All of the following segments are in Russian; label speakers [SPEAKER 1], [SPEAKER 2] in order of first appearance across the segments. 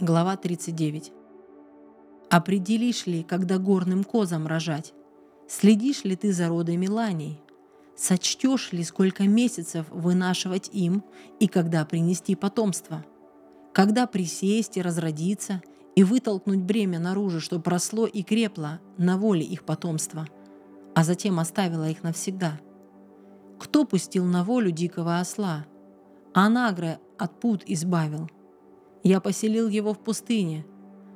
[SPEAKER 1] Глава 39. Определишь ли, когда горным козам рожать? Следишь ли ты за родами ланей? Сочтешь ли, сколько месяцев вынашивать им и когда принести потомство? Когда присесть и разродиться, и вытолкнуть бремя наружу, что просло и крепло на воле их потомства, а затем оставило их навсегда? Кто пустил на волю дикого осла? Анагра от пут избавил – я поселил его в пустыне.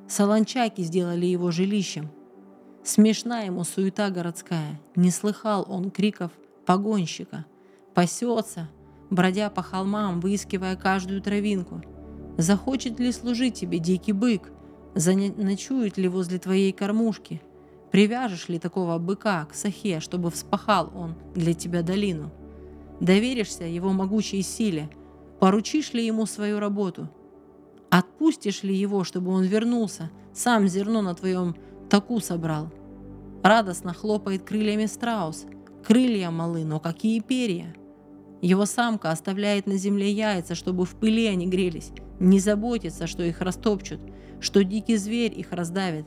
[SPEAKER 1] Солончаки сделали его жилищем. Смешна ему суета городская. Не слыхал он криков погонщика. Пасется, бродя по холмам, выискивая каждую травинку. Захочет ли служить тебе дикий бык? Заночует ли возле твоей кормушки? Привяжешь ли такого быка к сахе, чтобы вспахал он для тебя долину? Доверишься его могучей силе? Поручишь ли ему свою работу? Отпустишь ли его, чтобы он вернулся, сам зерно на твоем таку собрал? Радостно хлопает крыльями страус. Крылья малы, но какие перья? Его самка оставляет на земле яйца, чтобы в пыли они грелись. Не заботится, что их растопчут, что дикий зверь их раздавит.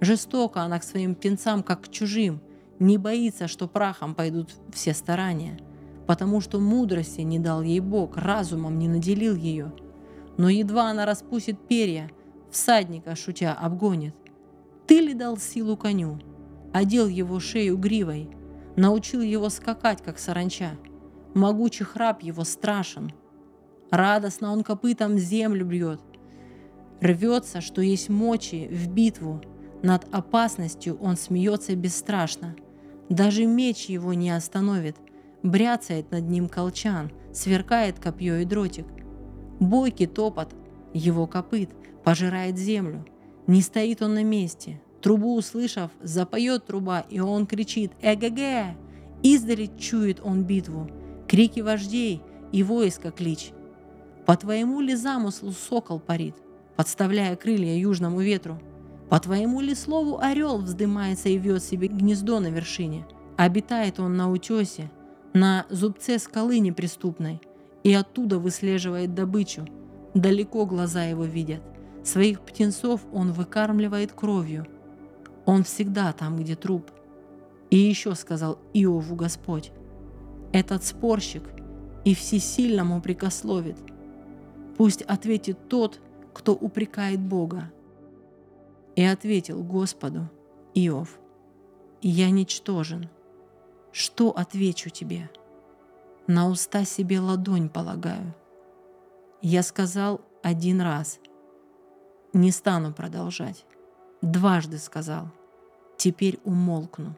[SPEAKER 1] Жестоко она к своим птенцам, как к чужим, не боится, что прахом пойдут все старания, потому что мудрости не дал ей Бог, разумом не наделил ее – но едва она распустит перья, всадника, шутя, обгонит. Ты ли дал силу коню? Одел его шею гривой, научил его скакать, как саранча. Могучий храп его страшен. Радостно он копытом землю бьет. Рвется, что есть мочи, в битву. Над опасностью он смеется бесстрашно. Даже меч его не остановит. Бряцает над ним колчан, сверкает копье и дротик – Бойкий топот его копыт пожирает землю. Не стоит он на месте. Трубу услышав, запоет труба, и он кричит «Эге-ге!». Издали чует он битву, крики вождей и войска клич. По твоему ли замыслу сокол парит, подставляя крылья южному ветру? По твоему ли слову орел вздымается и вьет себе гнездо на вершине? Обитает он на утесе, на зубце скалы неприступной – и оттуда выслеживает добычу. Далеко глаза его видят. Своих птенцов он выкармливает кровью. Он всегда там, где труп. И еще сказал Иову Господь, этот спорщик и всесильному прикословит. Пусть ответит тот, кто упрекает Бога. И ответил Господу, Иов, я ничтожен. Что отвечу тебе?» На уста себе ладонь полагаю. Я сказал один раз. Не стану продолжать. Дважды сказал. Теперь умолкну.